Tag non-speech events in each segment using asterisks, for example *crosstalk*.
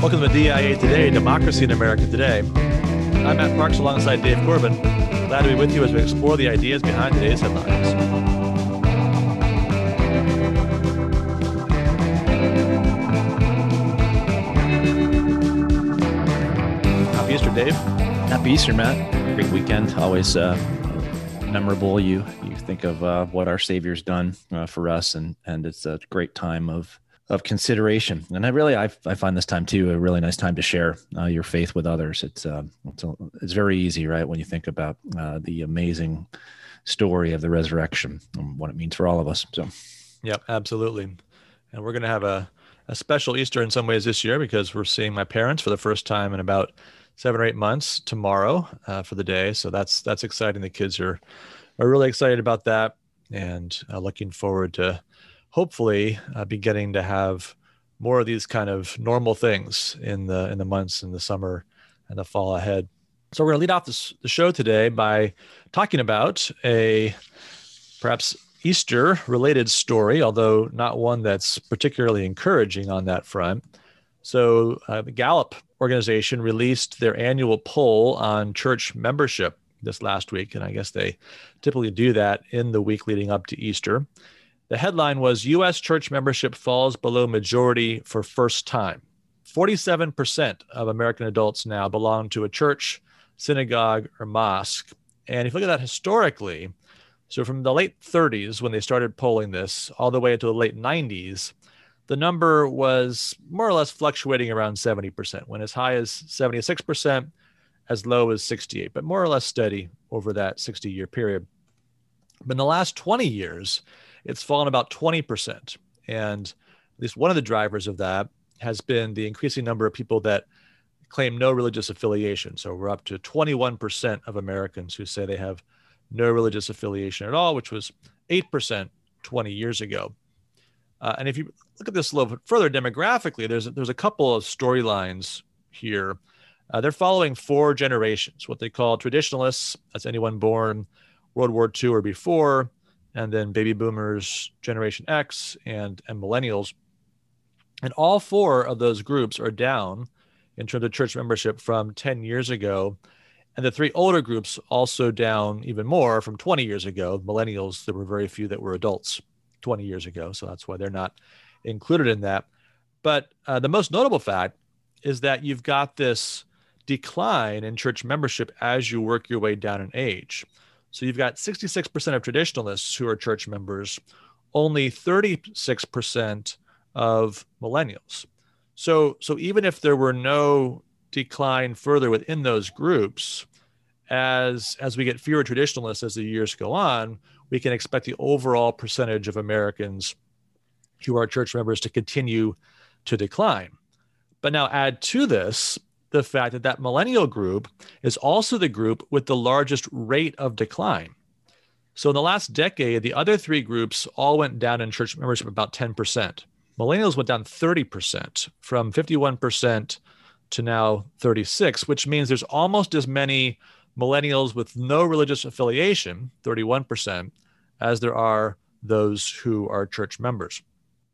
Welcome to DIA Today, Democracy in America Today. I'm Matt Parks alongside Dave Corbin. Glad to be with you as we explore the ideas behind today's headlines. Happy Easter, Dave. Happy Easter, Matt. Great weekend. Always uh, memorable. You you think of uh, what our Savior's done uh, for us, and and it's a great time of of consideration. And I really, I, I find this time too a really nice time to share uh, your faith with others. It's uh, it's, a, it's very easy, right, when you think about uh, the amazing story of the resurrection and what it means for all of us. So, yep, absolutely. And we're going to have a a special Easter in some ways this year because we're seeing my parents for the first time in about seven or eight months tomorrow uh, for the day. So that's that's exciting. The kids are are really excited about that and uh, looking forward to hopefully uh, be getting to have more of these kind of normal things in the in the months in the summer and the fall ahead. So we're going to lead off this, the show today by talking about a perhaps Easter related story, although not one that's particularly encouraging on that front. So uh, the Gallup organization released their annual poll on church membership this last week, and I guess they typically do that in the week leading up to Easter. The headline was U.S. church membership falls below majority for first time. 47% of American adults now belong to a church, synagogue, or mosque. And if you look at that historically, so from the late 30s, when they started polling this, all the way to the late 90s, the number was more or less fluctuating around 70%, when as high as 76%, as low as 68, but more or less steady over that 60 year period. But in the last 20 years, it's fallen about 20%. And at least one of the drivers of that has been the increasing number of people that claim no religious affiliation. So we're up to 21% of Americans who say they have no religious affiliation at all, which was 8% 20 years ago. Uh, and if you look at this a little bit further demographically, there's there's a couple of storylines here. Uh, they're following four generations, what they call traditionalists. That's anyone born World War II or before, and then baby boomers, Generation X, and, and millennials. And all four of those groups are down in terms of church membership from 10 years ago. And the three older groups also down even more from 20 years ago. Millennials, there were very few that were adults 20 years ago. So that's why they're not included in that. But uh, the most notable fact is that you've got this decline in church membership as you work your way down in age. So you've got 66% of traditionalists who are church members, only 36% of millennials. So, so even if there were no decline further within those groups, as as we get fewer traditionalists as the years go on, we can expect the overall percentage of Americans who are church members to continue to decline. But now add to this the fact that that millennial group is also the group with the largest rate of decline. So in the last decade, the other three groups all went down in church membership about 10%. Millennials went down 30% from 51% to now 36, which means there's almost as many millennials with no religious affiliation, 31%, as there are those who are church members.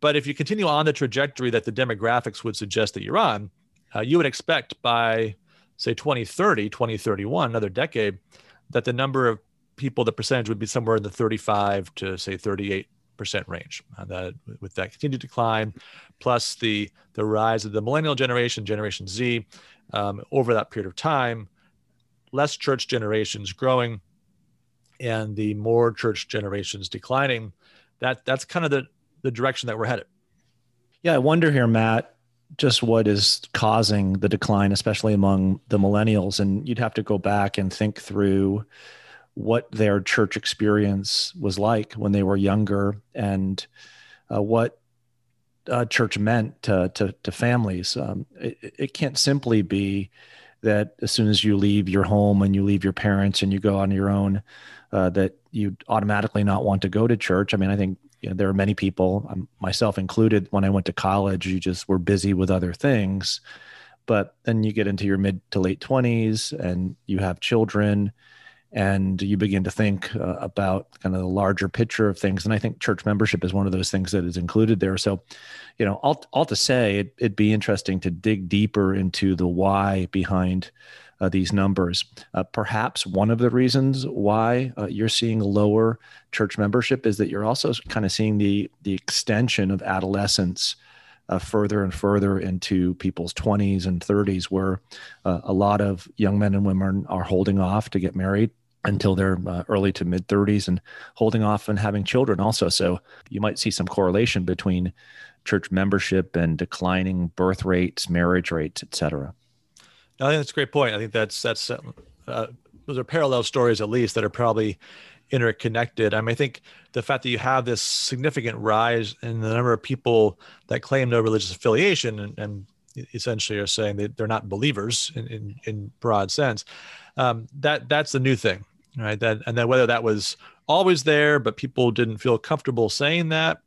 But if you continue on the trajectory that the demographics would suggest that you're on, uh, you would expect by say 2030 2031 another decade that the number of people the percentage would be somewhere in the 35 to say 38 percent range uh, that with that continued decline plus the the rise of the millennial generation generation z um, over that period of time less church generations growing and the more church generations declining that that's kind of the the direction that we're headed. Yeah i wonder here matt just what is causing the decline, especially among the millennials. And you'd have to go back and think through what their church experience was like when they were younger and uh, what uh, church meant to, to, to families. Um, it, it, can't simply be that as soon as you leave your home and you leave your parents and you go on your own, uh, that you automatically not want to go to church. I mean, I think you know, there are many people, um, myself included, when I went to college, you just were busy with other things. But then you get into your mid to late 20s and you have children and you begin to think uh, about kind of the larger picture of things. And I think church membership is one of those things that is included there. So, you know, all, all to say, it, would be interesting to dig deeper into the why behind uh, these numbers. Uh, perhaps one of the reasons why uh, you're seeing lower church membership is that you're also kind of seeing the the extension of adolescence uh, further and further into people's 20s and 30s, where uh, a lot of young men and women are holding off to get married until their uh, early to mid 30s and holding off and having children also. So you might see some correlation between church membership and declining birth rates, marriage rates, et cetera. I think that's a great point. I think that's that's uh, those are parallel stories at least that are probably interconnected. I mean, I think the fact that you have this significant rise in the number of people that claim no religious affiliation and, and essentially are saying that they're not believers in, in, in broad sense, um, that that's the new thing, right? That and then whether that was always there, but people didn't feel comfortable saying that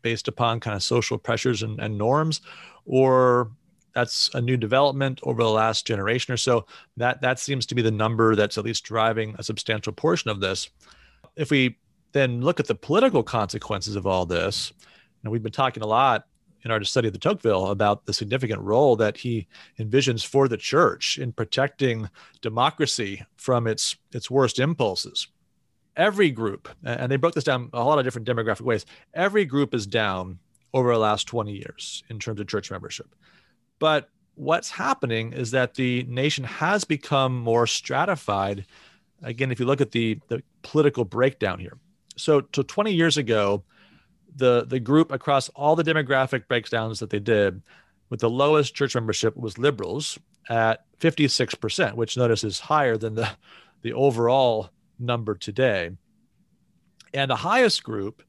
based upon kind of social pressures and, and norms, or that's a new development over the last generation or so. That that seems to be the number that's at least driving a substantial portion of this if we then look at the political consequences of all this, and we've been talking a lot in our study of the Tocqueville about the significant role that he envisions for the church in protecting democracy from its its worst impulses. Every group, and they broke this down a lot of different demographic ways. Every group is down over the last 20 years in terms of church membership. But what's happening is that the nation has become more stratified again, if you look at the, the political breakdown here. So, so 20 years ago, the, the group across all the demographic breakdowns that they did with the lowest church membership was liberals at 56%, which notice is higher than the, the overall number today. And the highest group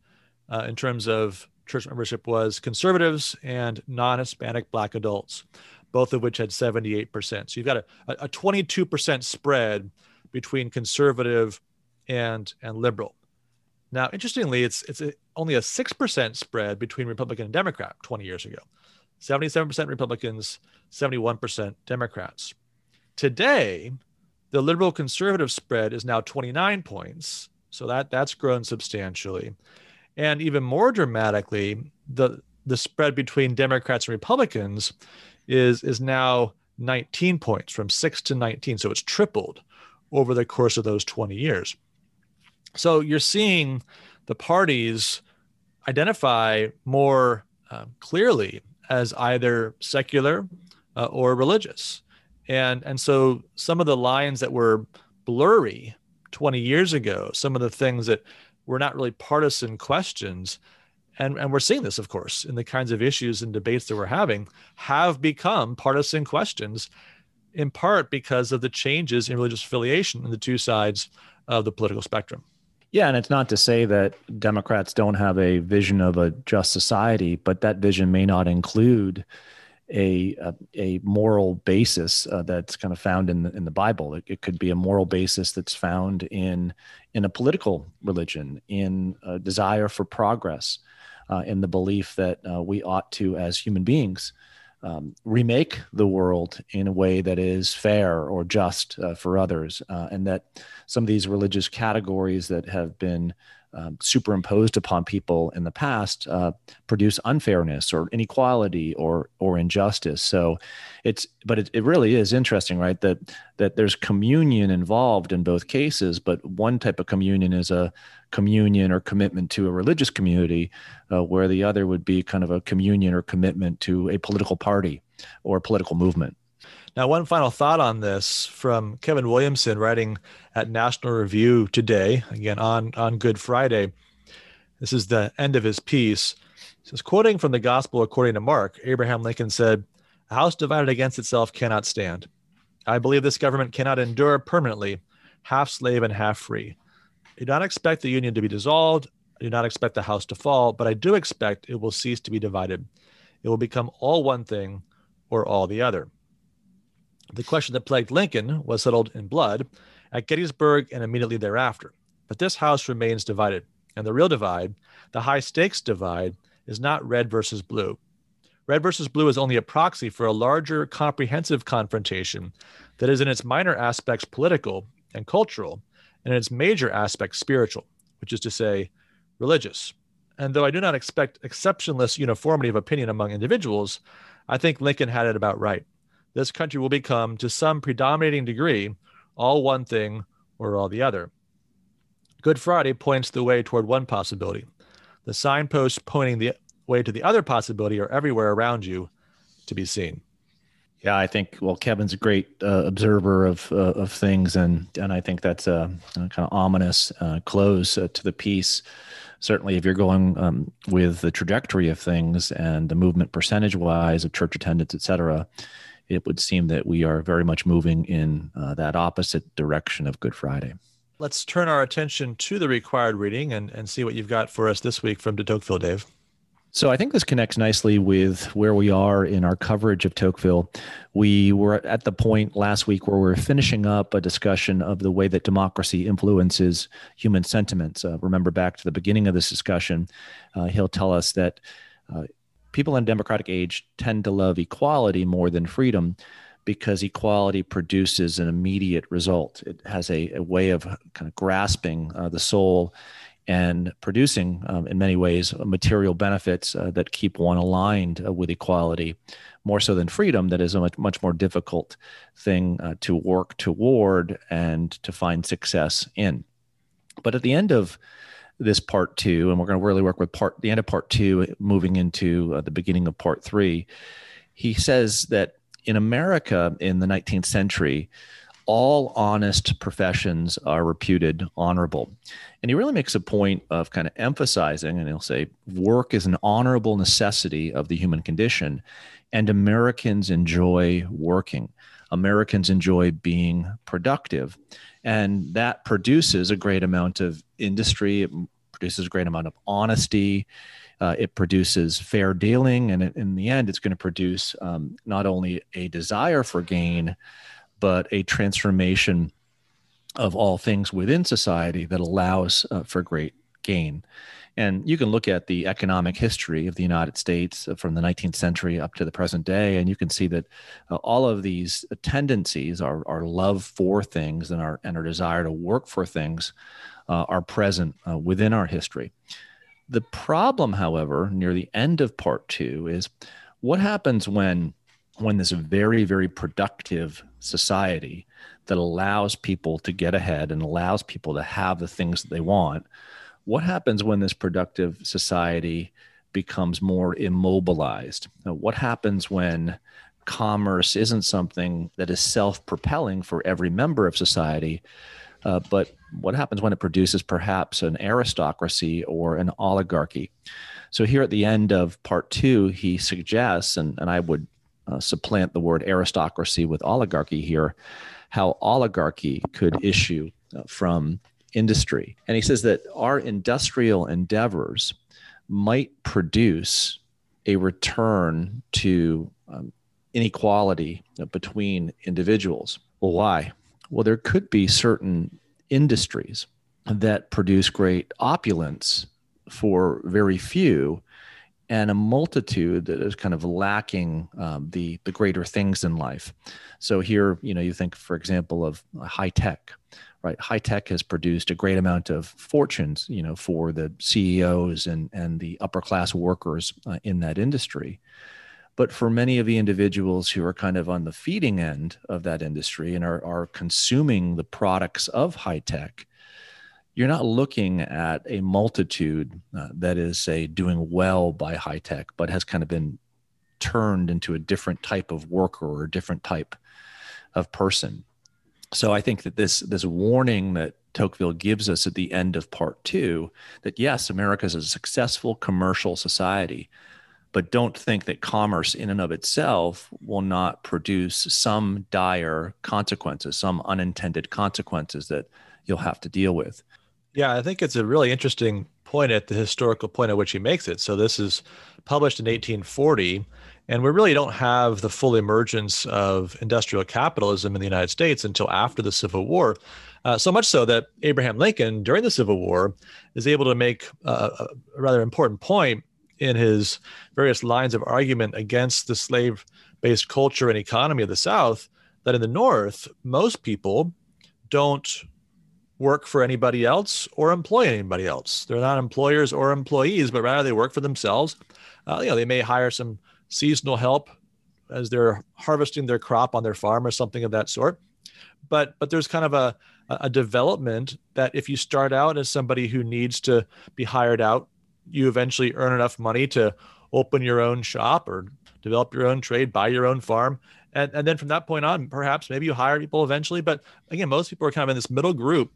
uh, in terms of church membership was conservatives and non Hispanic Black adults, both of which had 78%. So you've got a, a 22% spread between conservative and and liberal. Now, interestingly, it's it's a, only a six percent spread between Republican and Democrat 20 years ago. 77% Republicans, 71% Democrats. Today, the liberal conservative spread is now 29 points. So that that's grown substantially. And even more dramatically, the the spread between Democrats and Republicans is is now 19 points from 6 to 19. So it's tripled over the course of those 20 years. So you're seeing the parties identify more uh, clearly as either secular uh, or religious. And, and so some of the lines that were blurry 20 years ago, some of the things that were not really partisan questions, and, and we're seeing this, of course, in the kinds of issues and debates that we're having, have become partisan questions in part because of the changes in religious affiliation in the two sides of the political spectrum. Yeah, and it's not to say that Democrats don't have a vision of a just society, but that vision may not include a a, a moral basis uh, that's kind of found in the, in the Bible. It, it, could be a moral basis that's found in in a political religion, in a desire for progress, uh, in the belief that uh, we ought to, as human beings, um, remake the world in a way that is fair or just uh, for others, uh, and that some of these religious categories that have been um, superimposed upon people in the past uh, produce unfairness or inequality or or injustice. So it's but it, it really is interesting, right? That that there's communion involved in both cases, but one type of communion is a communion or commitment to a religious community, uh, where the other would be kind of a communion or commitment to a political party or a political movement. Now, one final thought on this from Kevin Williamson, writing at National Review today, again on, on Good Friday. This is the end of his piece. He says, quoting from the Gospel according to Mark, Abraham Lincoln said, A house divided against itself cannot stand. I believe this government cannot endure permanently, half slave and half free. I do not expect the union to be dissolved. I do not expect the house to fall, but I do expect it will cease to be divided. It will become all one thing or all the other. The question that plagued Lincoln was settled in blood at Gettysburg and immediately thereafter. But this House remains divided. And the real divide, the high stakes divide, is not red versus blue. Red versus blue is only a proxy for a larger, comprehensive confrontation that is in its minor aspects political and cultural, and in its major aspects spiritual, which is to say, religious. And though I do not expect exceptionless uniformity of opinion among individuals, I think Lincoln had it about right. This country will become, to some predominating degree, all one thing or all the other. Good Friday points the way toward one possibility. The signposts pointing the way to the other possibility are everywhere around you to be seen. Yeah, I think well, Kevin's a great uh, observer of uh, of things, and and I think that's a, a kind of ominous uh, close uh, to the piece. Certainly, if you're going um, with the trajectory of things and the movement percentage wise of church attendance, et cetera, it would seem that we are very much moving in uh, that opposite direction of Good Friday. Let's turn our attention to the required reading and, and see what you've got for us this week from de Tocqueville, Dave. So I think this connects nicely with where we are in our coverage of Tocqueville. We were at the point last week where we're finishing up a discussion of the way that democracy influences human sentiments. Uh, remember back to the beginning of this discussion, uh, he'll tell us that uh, people in democratic age tend to love equality more than freedom because equality produces an immediate result. It has a, a way of kind of grasping uh, the soul and producing, um, in many ways, material benefits uh, that keep one aligned uh, with equality, more so than freedom, that is a much, much more difficult thing uh, to work toward and to find success in. But at the end of this part two, and we're going to really work with part the end of part two, moving into uh, the beginning of part three. He says that in America in the 19th century, all honest professions are reputed honorable. And he really makes a point of kind of emphasizing, and he'll say, work is an honorable necessity of the human condition, and Americans enjoy working. Americans enjoy being productive. And that produces a great amount of industry, it produces a great amount of honesty. Uh, it produces fair dealing, and it, in the end, it's going to produce um, not only a desire for gain, but a transformation of all things within society that allows uh, for great gain. And you can look at the economic history of the United States uh, from the 19th century up to the present day, and you can see that uh, all of these tendencies, our, our love for things and our, and our desire to work for things, uh, are present uh, within our history. The problem, however, near the end of part two is what happens when when this very, very productive society that allows people to get ahead and allows people to have the things that they want, what happens when this productive society becomes more immobilized? Now, what happens when commerce isn't something that is self propelling for every member of society? Uh, but what happens when it produces perhaps an aristocracy or an oligarchy? So, here at the end of part two, he suggests, and, and I would uh, supplant the word aristocracy with oligarchy here, how oligarchy could issue uh, from industry. And he says that our industrial endeavors might produce a return to um, inequality between individuals. Well, why? Well, there could be certain industries that produce great opulence for very few and a multitude that is kind of lacking um, the the greater things in life. So here, you know, you think, for example, of high tech, right? High tech has produced a great amount of fortunes, you know, for the CEOs and and the upper class workers uh, in that industry. But for many of the individuals who are kind of on the feeding end of that industry and are, are consuming the products of high tech, you're not looking at a multitude uh, that is say doing well by high tech but has kind of been turned into a different type of worker or a different type of person so i think that this this warning that tocqueville gives us at the end of part two that yes america is a successful commercial society but don't think that commerce in and of itself will not produce some dire consequences some unintended consequences that you'll have to deal with yeah, I think it's a really interesting point at the historical point at which he makes it. So this is published in 1840, and we really don't have the full emergence of industrial capitalism in the United States until after the Civil War. Uh, so much so that Abraham Lincoln, during the Civil War, is able to make a, a rather important point in his various lines of argument against the slave based culture and economy of the South that in the North, most people don't work for anybody else or employ anybody else. They're not employers or employees, but rather they work for themselves. Uh, you know, they may hire some seasonal help as they're harvesting their crop on their farm or something of that sort. But but there's kind of a a development that if you start out as somebody who needs to be hired out, you eventually earn enough money to open your own shop or develop your own trade, buy your own farm. And, and then from that point on, perhaps maybe you hire people eventually. But again, most people are kind of in this middle group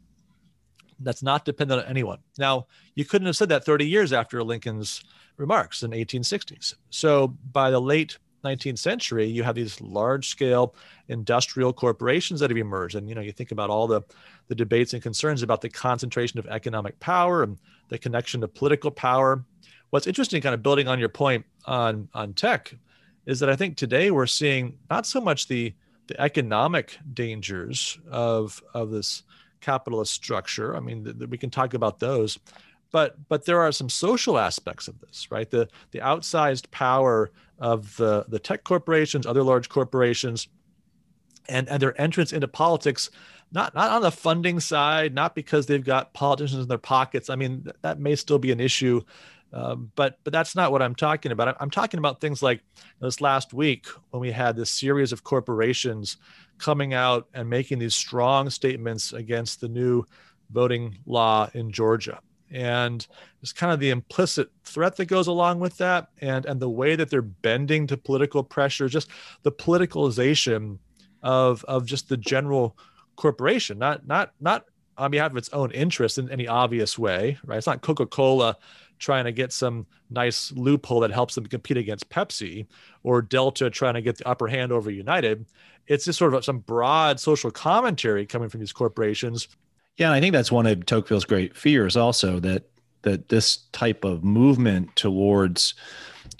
that's not dependent on anyone. Now, you couldn't have said that 30 years after Lincoln's remarks in 1860s. So by the late 19th century, you have these large scale industrial corporations that have emerged. And, you know, you think about all the, the debates and concerns about the concentration of economic power and the connection to political power. What's interesting, kind of building on your point on, on tech, is that I think today we're seeing not so much the, the economic dangers of, of this capitalist structure. I mean, th- th- we can talk about those, but but there are some social aspects of this, right? The the outsized power of the the tech corporations, other large corporations, and and their entrance into politics. Not, not on the funding side, not because they've got politicians in their pockets. I mean, th- that may still be an issue, um, but but that's not what I'm talking about. I'm talking about things like this last week when we had this series of corporations coming out and making these strong statements against the new voting law in Georgia. And it's kind of the implicit threat that goes along with that, and and the way that they're bending to political pressure, just the politicalization of of just the general corporation, not not not on behalf of its own interest in any obvious way, right? It's not Coca Cola trying to get some nice loophole that helps them compete against Pepsi or Delta trying to get the upper hand over United. It's just sort of some broad social commentary coming from these corporations. Yeah, and I think that's one of Tocqueville's great fears also that that this type of movement towards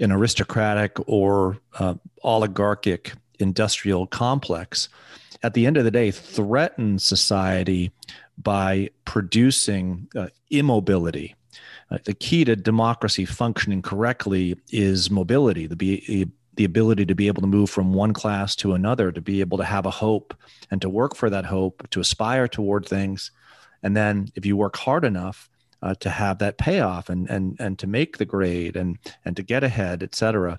an aristocratic or uh, oligarchic industrial complex at the end of the day threatens society by producing uh, immobility uh, the key to democracy functioning correctly is mobility, the, be, the ability to be able to move from one class to another, to be able to have a hope and to work for that hope, to aspire toward things. And then if you work hard enough, uh, to have that payoff and and and to make the grade and and to get ahead, et cetera.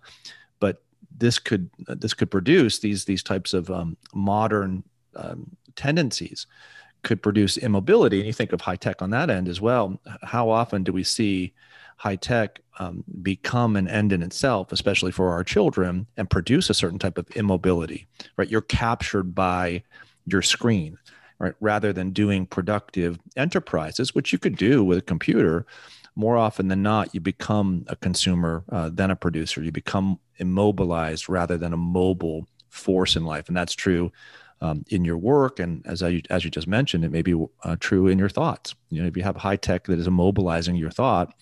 But this could uh, this could produce these these types of um, modern um, tendencies could produce immobility. And you think of high tech on that end as well. How often do we see high tech um, become an end in itself, especially for our children, and produce a certain type of immobility? Right, you're captured by your screen, right, rather than doing productive enterprises, which you could do with a computer. More often than not, you become a consumer uh, than a producer. You become immobilized rather than a mobile force in life, and that's true um, in your work, and as I as you just mentioned, it may be uh, true in your thoughts. You know, if you have high tech that is immobilizing your thought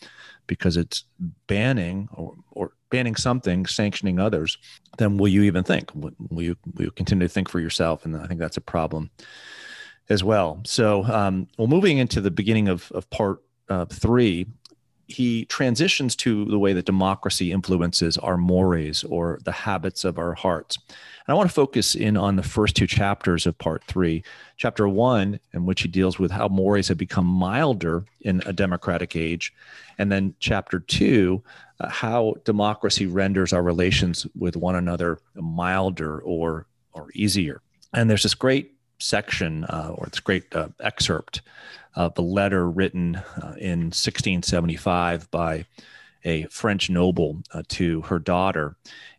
because it's banning or, or banning something, sanctioning others, then will you even think? Will you will you continue to think for yourself? And I think that's a problem as well. So, um, well, moving into the beginning of of part uh, three, he transitions to the way that democracy influences our mores or the habits of our hearts. And I want to focus in on the first two chapters of part three. Chapter one, in which he deals with how mores have become milder in a democratic age. And then chapter two, uh, how democracy renders our relations with one another milder or, or easier. And there's this great section uh, or this great uh, excerpt of a letter written uh, in 1675 by a French noble uh, to her daughter.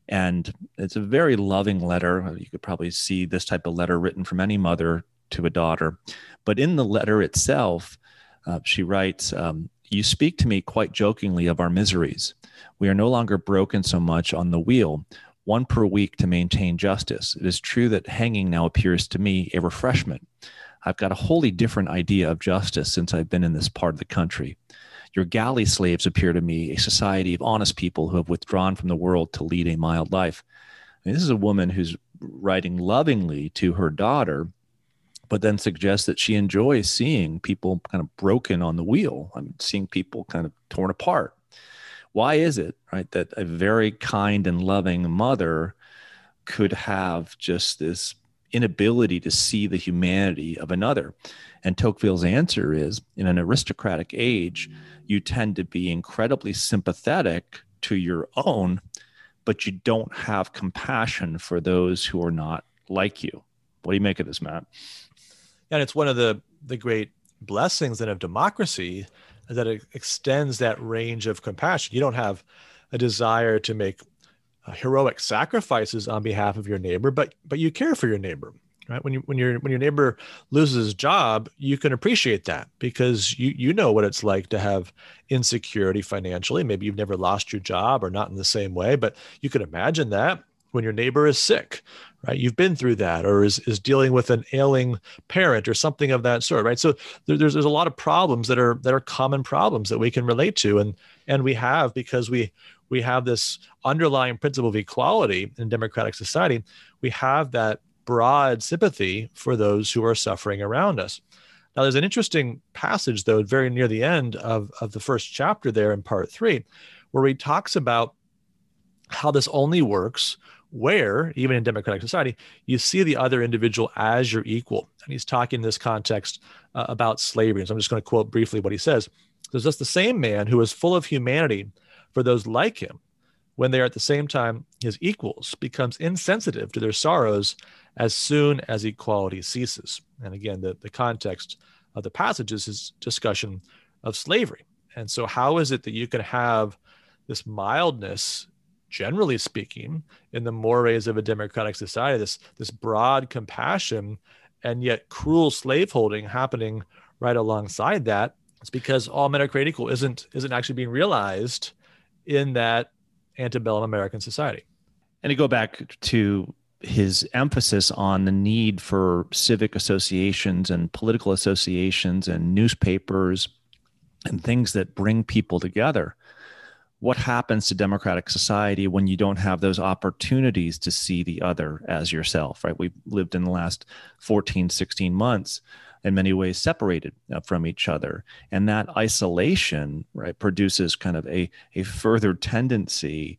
And it's a very loving letter. You could probably see this type of letter written from any mother to a daughter. But in the letter itself, uh, she writes, um, You speak to me quite jokingly of our miseries. We are no longer broken so much on the wheel, one per week to maintain justice. It is true that hanging now appears to me a refreshment. I've got a wholly different idea of justice since I've been in this part of the country. Your galley slaves appear to me a society of honest people who have withdrawn from the world to lead a mild life. I mean, this is a woman who's writing lovingly to her daughter, but then suggests that she enjoys seeing people kind of broken on the wheel. I mean, seeing people kind of torn apart why is it right that a very kind and loving mother could have just this inability to see the humanity of another. And Tocqueville's answer is in an aristocratic age, you tend to be incredibly sympathetic to your own, but you don't have compassion for those who are not like you. What do you make of this, Matt? And it's one of the the great blessings then of democracy that it extends that range of compassion. You don't have a desire to make Uh, heroic sacrifices on behalf of your neighbor, but but you care for your neighbor right? When you when your when your neighbor loses his job you can appreciate that because you you know what it's like to have insecurity financially. Maybe you've never lost your job or not in the same way but you can imagine that when your neighbor is sick right? You've been through that or is, is dealing with an ailing parent or something of that sort right? So there, there's, there's a lot of problems that are that are common problems that we can relate to and and we have because we we have this underlying principle of equality in democratic society we have that broad sympathy for those who are suffering around us. Now, there's an interesting passage, though, very near the end of, of the first chapter there in part three, where he talks about how this only works where, even in democratic society, you see the other individual as your equal. And he's talking in this context uh, about slavery. And so I'm just going to quote briefly what he says. There's just the same man who is full of humanity for those like him, when they are at the same time his equals, becomes insensitive to their sorrows as soon as equality ceases. And again, the, the context of the passages is his discussion of slavery. And so, how is it that you can have this mildness, generally speaking, in the mores of a democratic society, this, this broad compassion, and yet cruel slaveholding happening right alongside that? It's because all men are created equal isn't, isn't actually being realized in that antebellum American society. And to go back to his emphasis on the need for civic associations and political associations and newspapers and things that bring people together. What happens to democratic society when you don't have those opportunities to see the other as yourself, right? We've lived in the last 14, 16 months in many ways separated uh, from each other. And that isolation, right, produces kind of a, a further tendency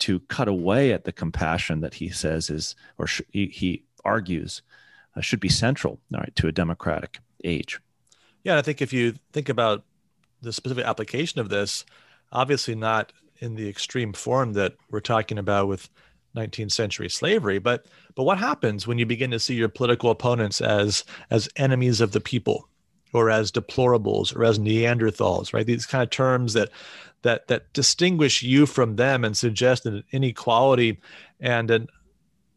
to cut away at the compassion that he says is, or sh- he, he, argues, uh, should be central right, to a democratic age. Yeah, I think if you think about the specific application of this, obviously not in the extreme form that we're talking about with 19th century slavery, but but what happens when you begin to see your political opponents as as enemies of the people, or as deplorables, or as Neanderthals, right? These kind of terms that that that distinguish you from them and suggest an inequality and an,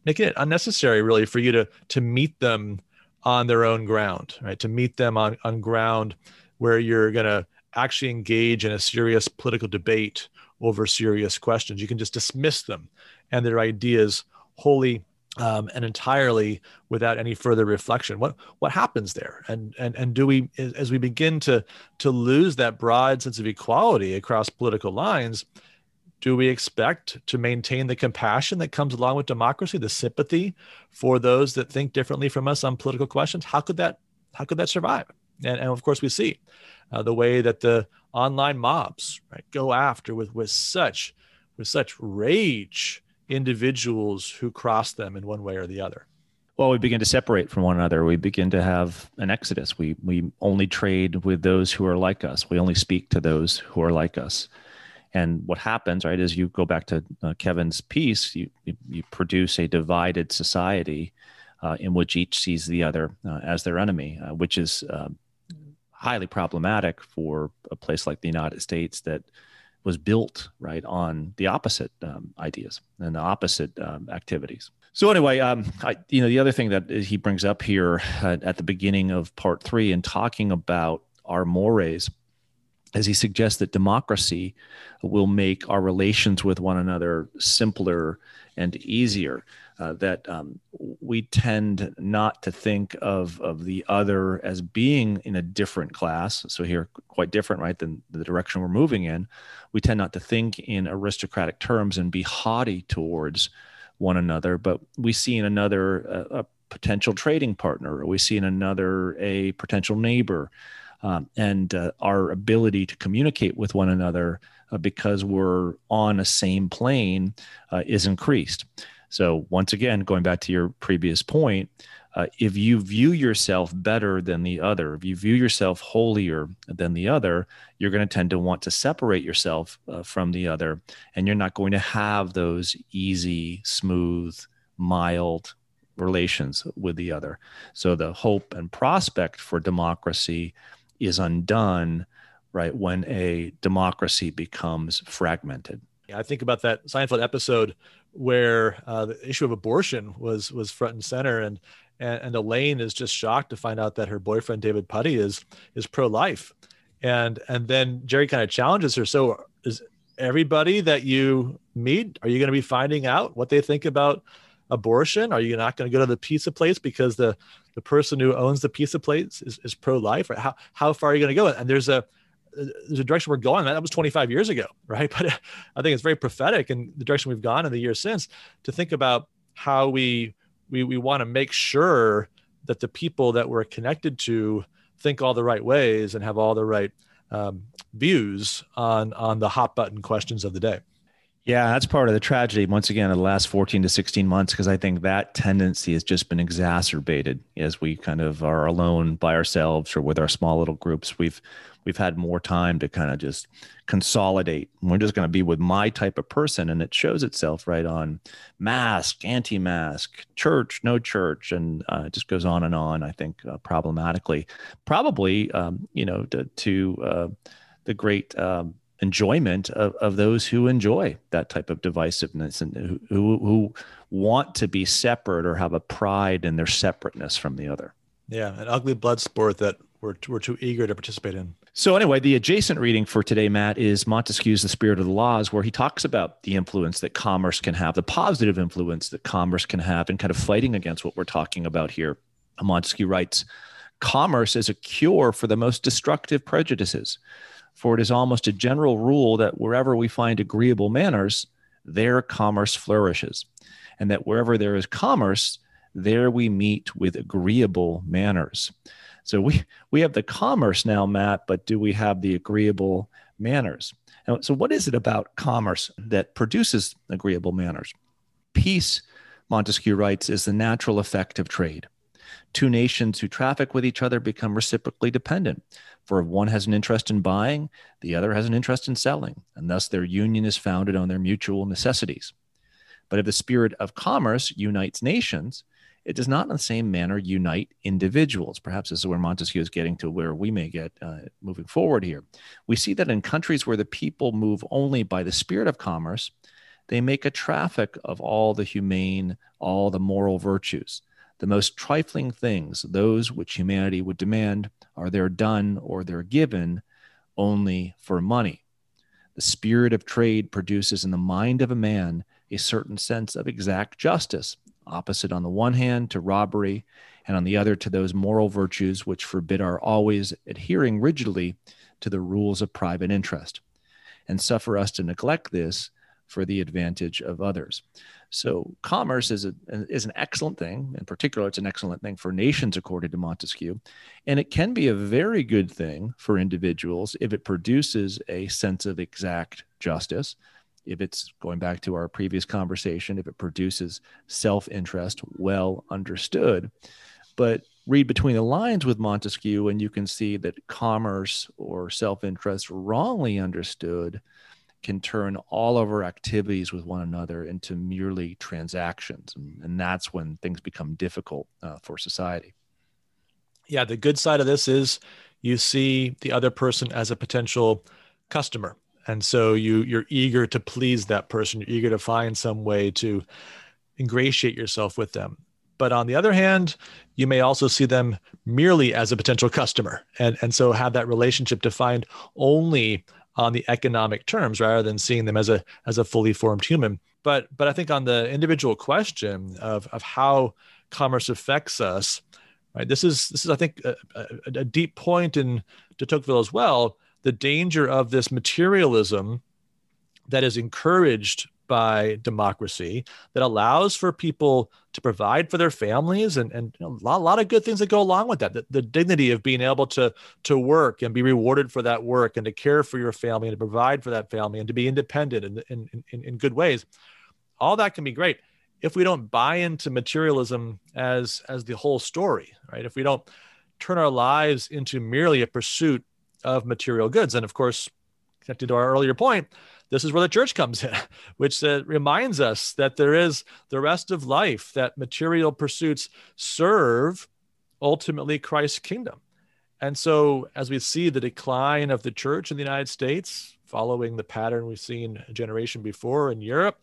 making it unnecessary really for you to to meet them on their own ground right to meet them on on ground where you're going to actually engage in a serious political debate over serious questions you can just dismiss them and their ideas wholly um, and entirely without any further reflection. What what happens there? And and and do we as we begin to to lose that broad sense of equality across political lines? Do we expect to maintain the compassion that comes along with democracy, the sympathy for those that think differently from us on political questions? How could that how could that survive? And, and of course, we see uh, the way that the online mobs right, go after with with such with such rage individuals who cross them in one way or the other? Well, we begin to separate from one another. We begin to have an exodus. We we only trade with those who are like us. We only speak to those who are like us. And what happens, right, is you go back to uh, Kevin's piece. You, you, you produce a divided society uh, in which each sees the other uh, as their enemy, uh, which is uh, highly problematic for a place like the United States that was built right on the opposite um, ideas and the opposite um, activities. So anyway, um, I, you know, the other thing that he brings up here at, at the beginning of part three in talking about our mores as he suggests that democracy will make our relations with one another simpler and easier uh, that um, we tend not to think of of the other as being in a different class. So here, quite different, right, than the direction we're moving in. We tend not to think in aristocratic terms and be haughty towards one another, but we see in another uh, a potential trading partner, or we see in another a potential neighbor. Um, and uh, our ability to communicate with one another uh, because we're on a same plane uh, is increased. So, once again, going back to your previous point, uh, if you view yourself better than the other, if you view yourself holier than the other, you're going to tend to want to separate yourself uh, from the other. And you're not going to have those easy, smooth, mild relations with the other. So the hope and prospect for democracy is undone, right, when a democracy becomes fragmented. Yeah, I think about that Seinfeld episode where uh, the issue of abortion was was front and center, and and, and Elaine is just shocked to find out that her boyfriend David Puddy is is pro life, and and then Jerry kind of challenges her. So is everybody that you meet are you going to be finding out what they think about abortion? Are you not going to go to the pizza place because the the person who owns the pizza place is, is pro life? Right? How how far are you going to go? And there's a there's a direction we're going. That was 25 years ago, *laughs* right? But I think it's very prophetic in the direction we've gone in the years since to think about how we we we want to make sure that the people that we're connected to think all the right ways and have all the right um, views on on the hot button questions of the day. Yeah, that's part of the tragedy. Once again, in the last 14 to 16 months, because I think that tendency has just been exacerbated as we kind of are alone by ourselves or with our small little groups. We've we've had more time to kind of just consolidate. We're just going to be with my type of person, and it shows itself right on mask, anti-mask, church, no church, and uh, it just goes on and on. I think uh, problematically, probably um, you know to, to uh, the great. Um, enjoyment of, of those who enjoy that type of divisiveness and who, who want to be separate or have a pride in their separateness from the other. Yeah, an ugly blood sport that we're, we're too eager to participate in. So, anyway, the adjacent reading for today, Matt, is Montesquieu's The Spirit of the Laws, where he talks about the influence that commerce can have, the positive influence that commerce can have, and kind of fighting against what we're talking about here. Montesquieu writes Commerce is a cure for the most destructive prejudices. For it is almost a general rule that wherever we find agreeable manners, there commerce flourishes, and that wherever there is commerce, there we meet with agreeable manners. So we we have the commerce now, Matt, but do we have the agreeable manners? so what is it about commerce that produces agreeable manners? Peace, Montesquieu writes, is the natural effect of trade. Two nations who traffic with each other become reciprocally dependent. For if one has an interest in buying, the other has an interest in selling, and thus their union is founded on their mutual necessities. But if the spirit of commerce unites nations, it does not in the same manner unite individuals. Perhaps this is where Montesquieu is getting to where we may get uh, moving forward here. We see that in countries where the people move only by the spirit of commerce, they make a traffic of all the humane, all the moral virtues. The most trifling things, those which humanity would demand, are there done or they're given only for money. The spirit of trade produces in the mind of a man a certain sense of exact justice, opposite on the one hand to robbery, and on the other to those moral virtues which forbid our always adhering rigidly to the rules of private interest, and suffer us to neglect this for the advantage of others. So commerce is a, is an excellent thing. In particular, it's an excellent thing for nations, according to Montesquieu, and it can be a very good thing for individuals if it produces a sense of exact justice. If it's going back to our previous conversation, if it produces self interest well understood. But read between the lines with Montesquieu, and you can see that commerce or self interest wrongly understood can turn all of our activities with one another into merely transactions. And, that's when things become difficult uh, for society. Yeah, the good side of this is you see the other person as a potential customer. And so you you're eager to please that person. You're eager to find some way to ingratiate yourself with them. But on the other hand, you may also see them merely as a potential customer and, and so have that relationship defined only on the economic terms rather than seeing them as a as a fully formed human. But but I think on the individual question of of how commerce affects us, right? This is this is I think a, a, a deep point in de Tocqueville as well. The danger of this materialism that is encouraged by democracy that allows for people to provide for their families and, and a, lot, a lot of good things that go along with that. The, the, dignity of being able to, to work and be rewarded for that work and to care for your family and to provide for that family and to be independent in, in, in, in good ways. All that can be great if we don't buy into materialism as as the whole story, right? If we don't turn our lives into merely a pursuit of material goods, and of course, connected to our earlier point, this is where the church comes in, *laughs* which uh, reminds us that there is the rest of life that material pursuits serve ultimately Christ's kingdom. And so, as we see the decline of the church in the United States, following the pattern we've seen a generation before in Europe,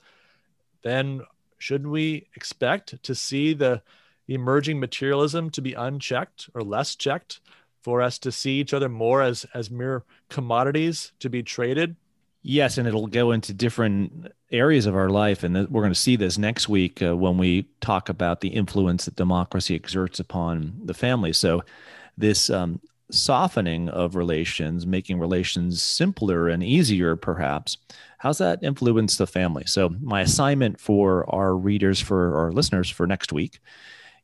then shouldn't we expect to see the emerging materialism to be unchecked or less checked for us to see each other more as as mere commodities to be traded Yes, and it'll go into different areas of our life, and we're going to see this next week uh, when we talk about the influence that democracy exerts upon the family. So, this um, softening of relations, making relations simpler and easier, perhaps, how's that influence the family? So, my assignment for our readers, for our listeners, for next week,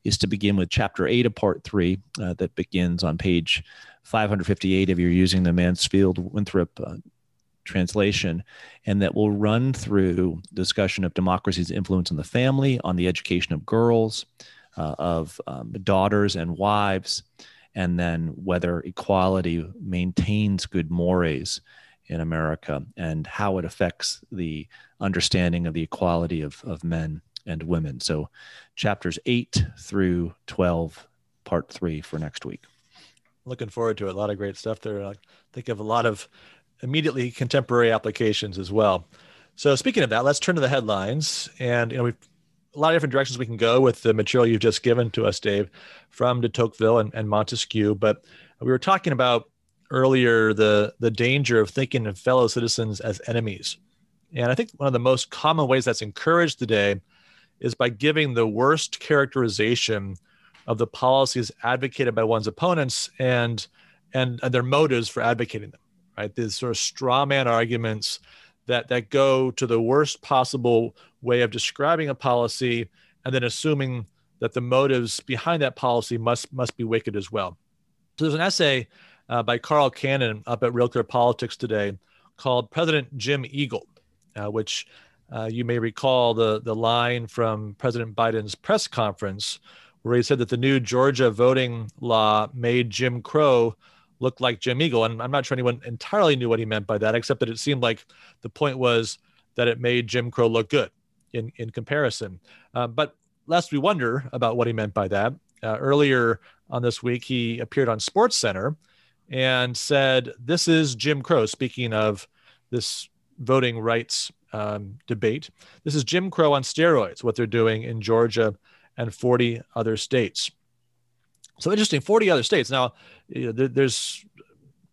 is to begin with chapter eight of part three, uh, that begins on page 558 if you're using the Mansfield Winthrop uh, translation, and that will run through discussion of democracy's influence on the family, on the education of girls, uh, of um, daughters and wives, and then whether equality maintains good mores in America and how it affects the understanding of the equality of, of men and women. So, chapters 8 through 12, part 3 for next week. Looking forward to it. A lot of great stuff there. I think of a lot of immediately contemporary applications as well. So speaking of that, let's turn to the headlines. And you know, we've a lot of different directions we can go with the material you've just given to us, Dave, from de Tocqueville and, and Montesquieu. But we were talking about earlier the the danger of thinking of fellow citizens as enemies. And I think one of the most common ways that's encouraged today is by giving the worst characterization of the policies advocated by one's opponents and and, and their motives for advocating them right? These sort of straw man arguments that that go to the worst possible way of describing a policy and then assuming that the motives behind that policy must must be wicked as well. So there's an essay uh, by Carl Cannon up at Real Clear Politics today called President Jim Eagle, uh, which uh, you may recall the the line from President Biden's press conference where he said that the new Georgia voting law made Jim Crow look like Jim Eagle. And I'm not sure anyone entirely knew what he meant by that, except that it seemed like the point was that it made Jim Crow look good in, in comparison. Uh, but lest we wonder about what he meant by that, uh, earlier on this week, he appeared on Sports Center and said, This is Jim Crow, speaking of this voting rights um, debate. This is Jim Crow on steroids, what they're doing in Georgia and 40 other states. So interesting, 40 other states. Now, you know, there, there's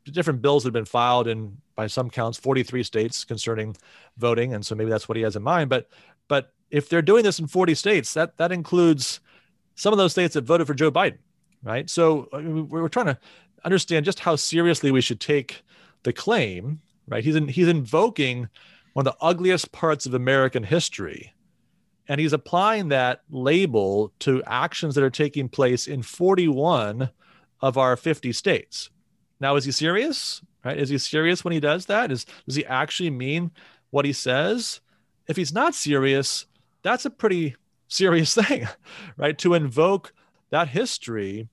different bills that have been filed in, by some counts, 43 states concerning voting, and so maybe that's what he has in mind. But, but if they're doing this in 40 states, that that includes some of those states that voted for Joe Biden, right? So we're trying to understand just how seriously we should take the claim, right? He's in, he's invoking one of the ugliest parts of American history and he's applying that label to actions that are taking place in 41 of our 50 states. Now, is he serious? Right? Is he serious when he does that? Is does he actually mean what he says? If he's not serious, that's a pretty serious *laughs* thing, right? To invoke that history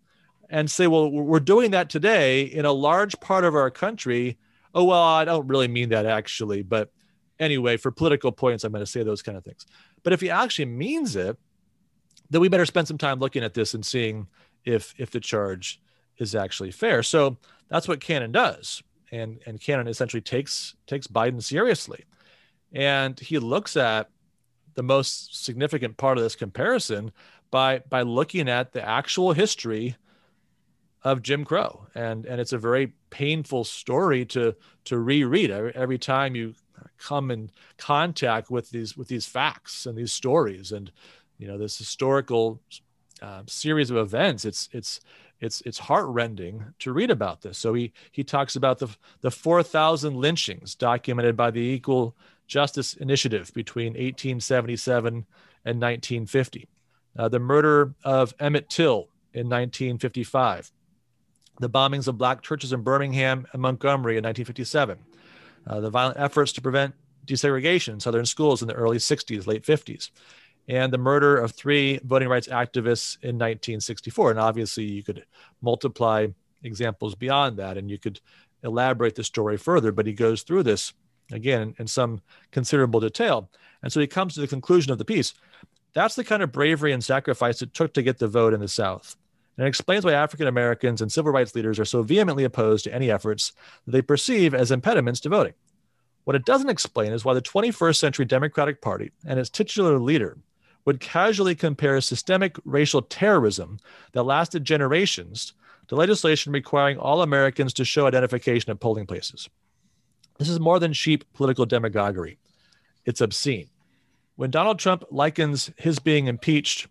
and say, well, we're doing that today in a large part of our country. Oh, well, I don't really mean that actually, but anyway, for political points, I'm going to say those kind of things. But if he actually means it, then we better spend some time looking at this and seeing if if the charge is actually fair. So that's what Cannon does. And and Cannon essentially takes takes Biden seriously. And he looks at the most significant part of this comparison by by looking at the actual history of Jim Crow. And and it's a very painful story to to reread every, every time you come in contact with these with these facts and these stories. And you know this historical uh, series of events it's it's it's it's heartrending to read about this. So he he talks about the the 4000 lynchings documented by the equal justice initiative between 1877 and 1950 uh, the murder of emmett till in 1955 the bombings of black churches in birmingham and montgomery in 1957 uh, the violent efforts to prevent desegregation in Southern schools in the early 60s, late 50s. and the murder of three voting rights activists in 1964. And obviously, you could multiply examples beyond that and you could elaborate the story further, but he goes through this again in some considerable detail. And so he comes to the conclusion of the piece. That's the kind of bravery and sacrifice it took to get the vote in the South. And it explains why African Americans and civil rights leaders are so vehemently opposed to any efforts that they perceive as impediments to voting. What it doesn't explain is why the 21st century Democratic Party and its titular leader would casually compare systemic racial terrorism that lasted generations to legislation requiring all Americans to show identification at polling places. This is more than cheap political demagoguery, it's obscene. When Donald Trump likens his being impeached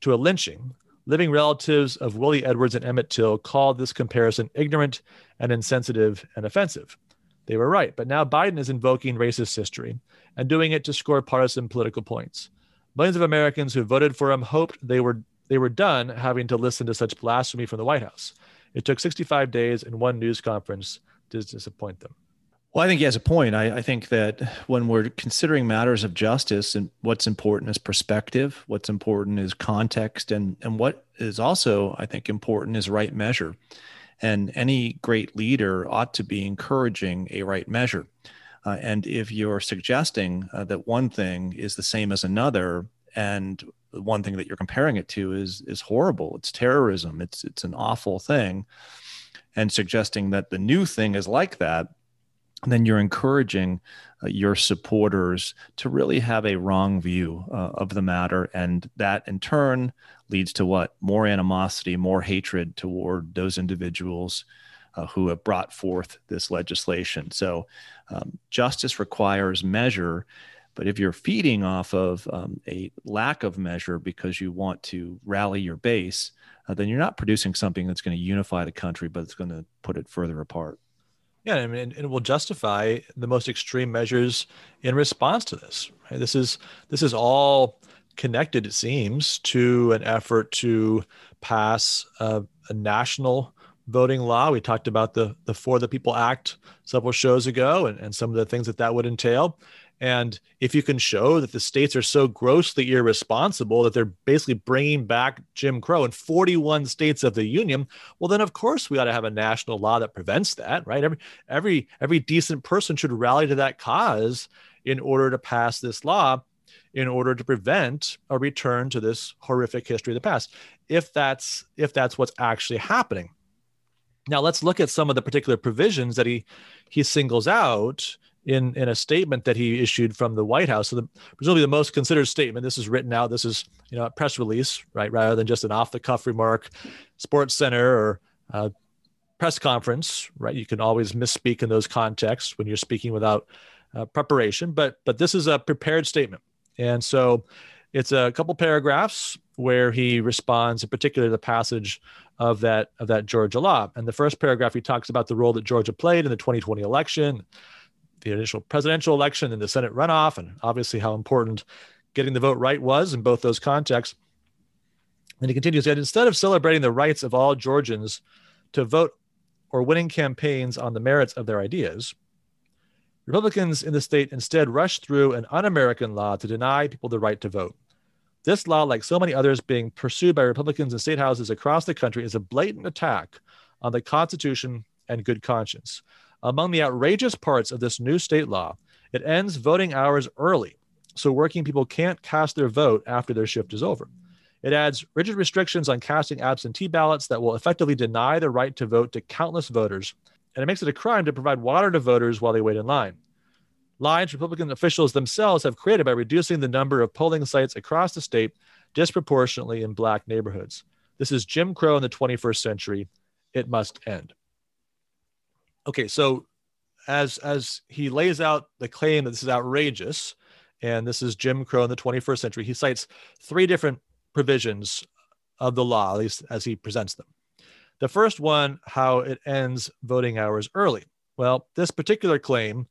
to a lynching, living relatives of Willie Edwards and Emmett Till called this comparison ignorant and insensitive and offensive. They were right, but now Biden is invoking racist history and doing it to score partisan political points. Millions of Americans who voted for him hoped they were they were done having to listen to such blasphemy from the White House. It took 65 days and one news conference to disappoint them. Well, I think he has a point. I, I, think that when we're considering matters of justice, and what's important is perspective, what's important is context, and and what is also, I think, important is right measure. And any great leader ought to be encouraging a right measure. Uh, and if you're suggesting uh, that one thing is the same as another, and one thing that you're comparing it to is is horrible, it's terrorism, it's it's an awful thing, and suggesting that the new thing is like that, then you're encouraging uh, your supporters to really have a wrong view uh, of the matter, and that in turn leads to what more animosity, more hatred toward those individuals uh, who have brought forth this legislation. So, um, justice requires measure. But if you're feeding off of um, a lack of measure because you want to rally your base, uh, then you're not producing something that's going to unify the country, but it's going to put it further apart. Yeah, I mean, it will justify the most extreme measures in response to this. Right? This is this is all connected, it seems, to an effort to pass a, a national voting law. We talked about the the For the People Act several shows ago, and, and some of the things that that would entail. And if you can show that the states are so grossly irresponsible that they're basically bringing back Jim Crow in 41 states of the union, well, then of course we ought to have a national law that prevents that, right? Every every every decent person should rally to that cause in order to pass this law, in order to prevent a return to this horrific history of the past. If that's if that's what's actually happening. Now let's look at some of the particular provisions that he he singles out in in a statement that he issued from the White House. So the, presumably the most considered statement. This is written out. This is you know a press release, right? Rather than just an off the cuff remark, Sports Center or uh, press conference, right? You can always misspeak in those contexts when you're speaking without uh, preparation. But but this is a prepared statement, and so it's a couple paragraphs where he responds, in particular, the passage of that of that Georgia law. And the first paragraph, he talks about the role that Georgia played in the 2020 election, the initial presidential election, and the Senate runoff, and obviously how important getting the vote right was in both those contexts. And he continues that instead of celebrating the rights of all Georgians to vote or winning campaigns on the merits of their ideas, Republicans in the state instead rushed through an un American law to deny people the right to vote. This law, like so many others being pursued by Republicans in state houses across the country, is a blatant attack on the Constitution and good conscience. Among the outrageous parts of this new state law, it ends voting hours early, so working people can't cast their vote after their shift is over. It adds rigid restrictions on casting absentee ballots that will effectively deny the right to vote to countless voters, and it makes it a crime to provide water to voters while they wait in line lines Republican officials themselves have created by reducing the number of polling sites across the state disproportionately in black neighborhoods. This is Jim Crow in the 21st century. It must end. Okay, so as as he lays out the claim that this is outrageous and this is Jim Crow in the 21st century, he cites three different provisions of the law, at least as he presents them. The first one, how it ends voting hours early. Well, this particular claim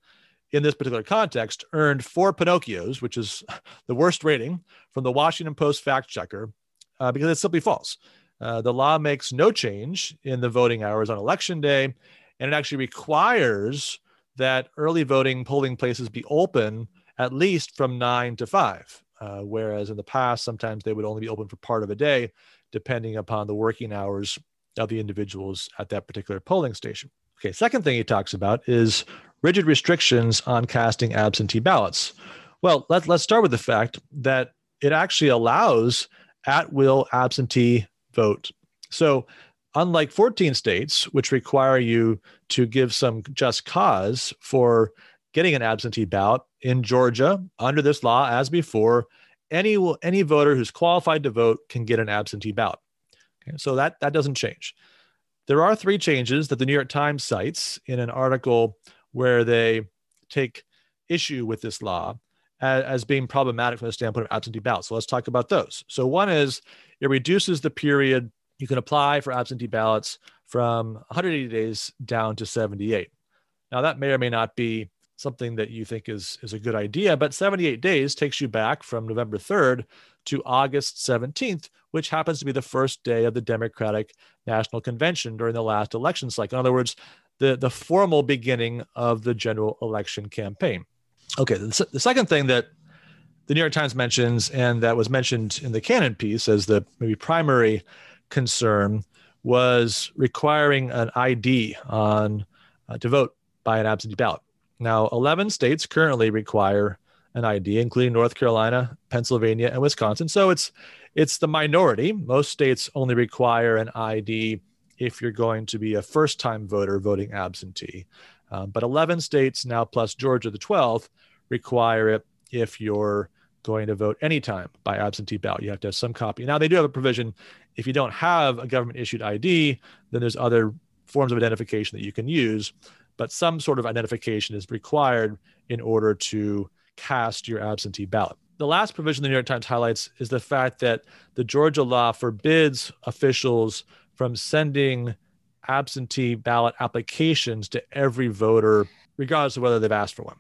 in this particular context earned four Pinocchios, which is *laughs* the worst rating from the Washington Post fact checker, uh, because it's simply false. Uh, the law makes no change in the voting hours on election day, and it actually requires that early voting polling places be open at least from nine to five. uh, whereas in the past, sometimes they would only be open for part of a day, depending upon the working hours of the individuals at that particular polling station. Okay, second thing he talks about is rigid restrictions on casting absentee ballots. Well, let, let's start with the fact that it actually allows at will absentee vote. So, unlike 14 states, which require you to give some just cause for getting an absentee ballot, in Georgia, under this law, as before, any, any voter who's qualified to vote can get an absentee ballot. Okay, so that, that doesn't change. There are three changes that the New York Times cites in an article where they take issue with this law as, as being problematic from the standpoint of absentee ballots. So let's talk about those. So one is it reduces the period you can apply for absentee ballots from 180 days down to 78. Now that may or may not be something that you think is is a good idea, but 78 days takes you back from November 3rd to August 17th, which happens to be the first day of the Democratic National Convention during the last election cycle. In other words, the, the formal beginning of the general election campaign. Okay, the, the second thing that the New York Times mentions, and that was mentioned in the Cannon piece as the maybe primary concern, was requiring an ID on uh, to vote by an absentee ballot. Now, 11 states currently require an ID, including North Carolina, Pennsylvania, and Wisconsin. So it's it's the minority. Most states only require an ID if you're going to be a first-time voter voting absentee. Um, but 11 states now, plus Georgia, the 12th, require it if you're going to vote anytime by absentee ballot. You have to have some copy. Now they do have a provision. If you don't have a government issued ID, then there's other forms of identification that you can use, but some sort of identification is required in order to cast your absentee ballot. The last provision the New York Times highlights is the fact that the Georgia law forbids officials from sending absentee ballot applications to every voter, regardless of whether they've asked for one.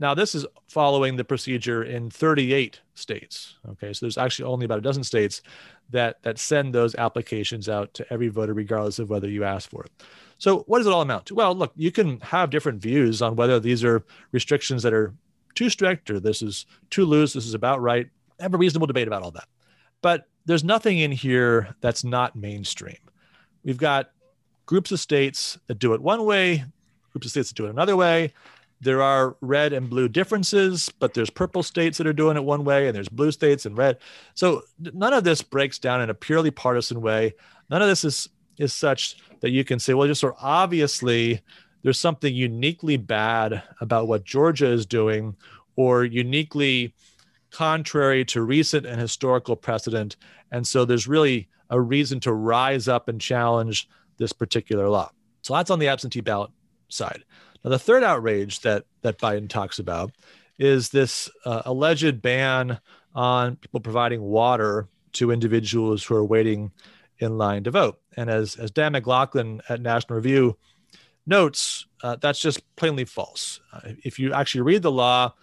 Now, this is following the procedure in 38 states. Okay, so there's actually only about a dozen states that that send those applications out to every voter, regardless of whether you ask for it. So, what does it all amount to? Well, look, you can have different views on whether these are restrictions that are too strict or this is too loose, this is about right. Have a reasonable debate about all that. But there's nothing in here that's not mainstream. We've got groups of states that do it one way, groups of states that do it another way. There are red and blue differences, but there's purple states that are doing it one way and there's blue states and red. So none of this breaks down in a purely partisan way. None of this is is such that you can say, well, just so obviously there's something uniquely bad about what Georgia is doing or uniquely contrary to recent and historical precedent. And so there's really a reason to rise up and challenge this particular law. So that's on the absentee ballot side. Now, the third outrage that, that Biden talks about is this uh, alleged ban on people providing water to individuals who are waiting in line to vote. And as, as Dan McLaughlin at National Review notes, uh, that's just plainly false. Uh, if you actually read the law,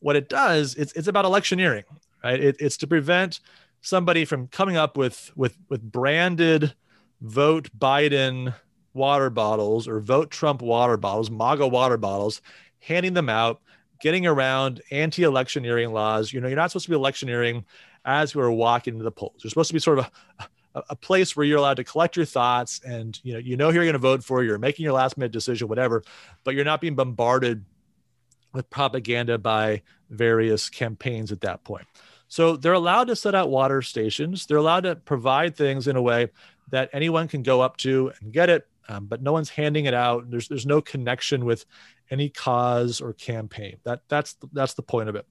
what it does, it's, it's about electioneering, right? It, it's to prevent somebody from coming up with, with, with branded vote Biden water bottles or vote Trump water bottles, MAGA water bottles, handing them out, getting around anti electioneering laws. You know, you're not supposed to be electioneering as we're walking to the polls. You're supposed to be sort of a, a place where you're allowed to collect your thoughts and you know you know who you're going to vote for you're making your last minute decision whatever but you're not being bombarded with propaganda by various campaigns at that point so they're allowed to set out water stations they're allowed to provide things in a way that anyone can go up to and get it um, but no one's handing it out there's there's no connection with any cause or campaign that that's that's the point of it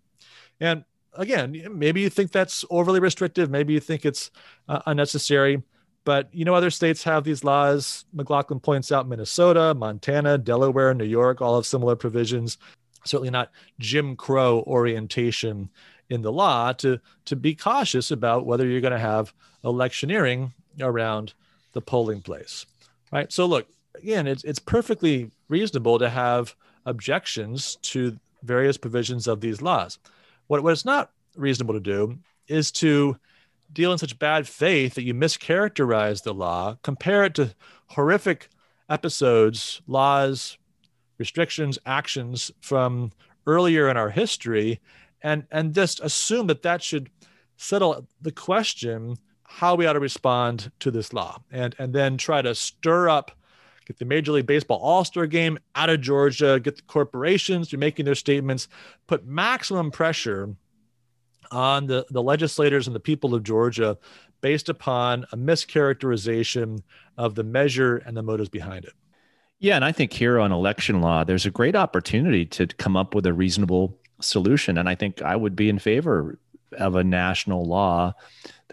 and again, maybe you think that's overly restrictive. Maybe you think it's uh, unnecessary. But you know, other states have these laws. McLaughlin points out Minnesota, Montana, Delaware, New York all have similar provisions. Certainly not Jim Crow orientation in the law to to be cautious about whether you're going to have electioneering around the polling place. Right. So look, again, it's it's perfectly reasonable to have objections to various provisions of these laws. What, what it's not reasonable to do is to deal in such bad faith that you mischaracterize the law, compare it to horrific episodes, laws, restrictions, actions from earlier in our history, and and just assume that that should settle the question how we ought to respond to this law. And and then try to stir up get the major league baseball all-star game out of georgia get the corporations to making their statements put maximum pressure on the, the legislators and the people of georgia based upon a mischaracterization of the measure and the motives behind it. Yeah and i think here on election law there's a great opportunity to come up with a reasonable solution. And i think i would be in favor of a national law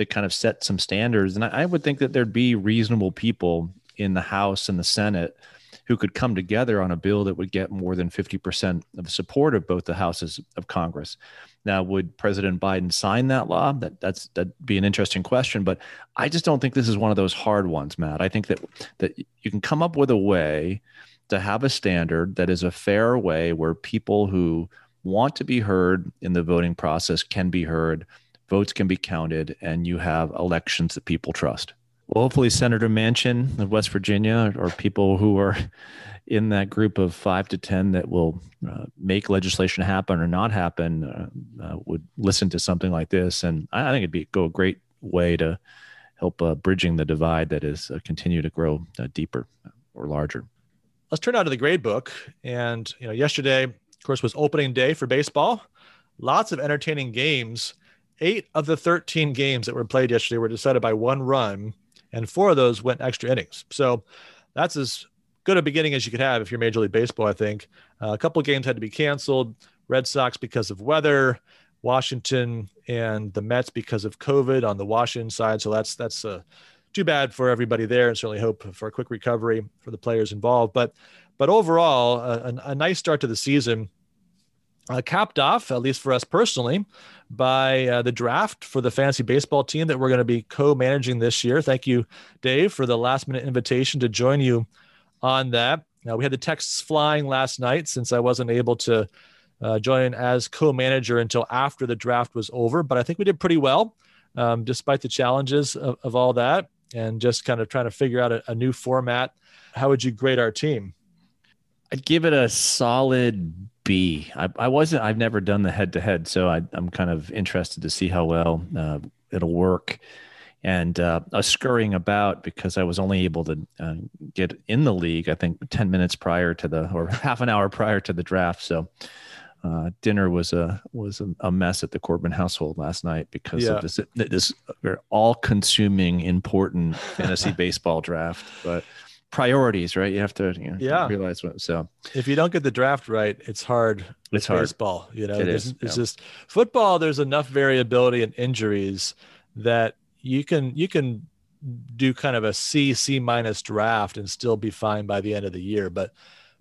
that kind of set some standards. And I, I would think that there'd be reasonable people in the House and the Senate who could come together on a bill that would get more than 50% of support of both the houses of Congress. Now, would President Biden sign that law? That that's that'd be an interesting question, but I just don't think this is one of those hard ones, Matt. I think that that you can come up with a way to have a standard that is a fair way where people who want to be heard in the voting process can be heard votes can be counted, and you have elections that people trust. Well, hopefully, Senator Manchin of West Virginia or people who are in that group of five to 10 that will uh, make legislation happen or not happen uh, uh, would listen to something like this. And I, think it'd be go a great way to help uh, bridging the divide that is uh, continue to grow uh, deeper or larger. Let's turn out to the grade book. And, you know, yesterday, of course, was opening day for baseball. Lots of entertaining games eight of the 13 games that were played yesterday were decided by one run, and four of those went extra innings. So that's as good a beginning as you could have if you're Major League Baseball, I think. Uh, a couple games had to be canceled. Red Sox because of weather, Washington and the Mets because of COVID on the Washington side. So that's that's uh, too bad for everybody there, and certainly hope for a quick recovery for the players involved. But but overall, a, a nice start to the season uh, capped off, at least for us personally, by uh, the draft for the fantasy baseball team that we're going to be co managing this year. Thank you, Dave, for the last minute invitation to join you on that. Now, we had the texts flying last night since I wasn't able to uh, join as co manager until after the draft was over, but I think we did pretty well um, despite the challenges of, of, all that and just kind of trying to figure out a, a new format. How would you grade our team? I'd give it a solid B. I, I wasn't. I've never done the head to head, so I, am kind of interested to see how well uh, it'll work. And uh, I was scurrying about because I was only able to uh, get in the league. I think ten minutes prior to the, or *laughs* half an hour prior to the draft. So uh, dinner was a was a, mess at the Corbin household last night because yeah. of this this all consuming important *laughs* fantasy baseball draft. But priorities, right? You have to you know, yeah. realize what. So if you don't get the draft right, it's hard. It's hard. Baseball, you know, it it's, is, it's yeah. just football. There's enough variability and injuries that you can you can do kind of a C C minus draft and still be fine by the end of the year. But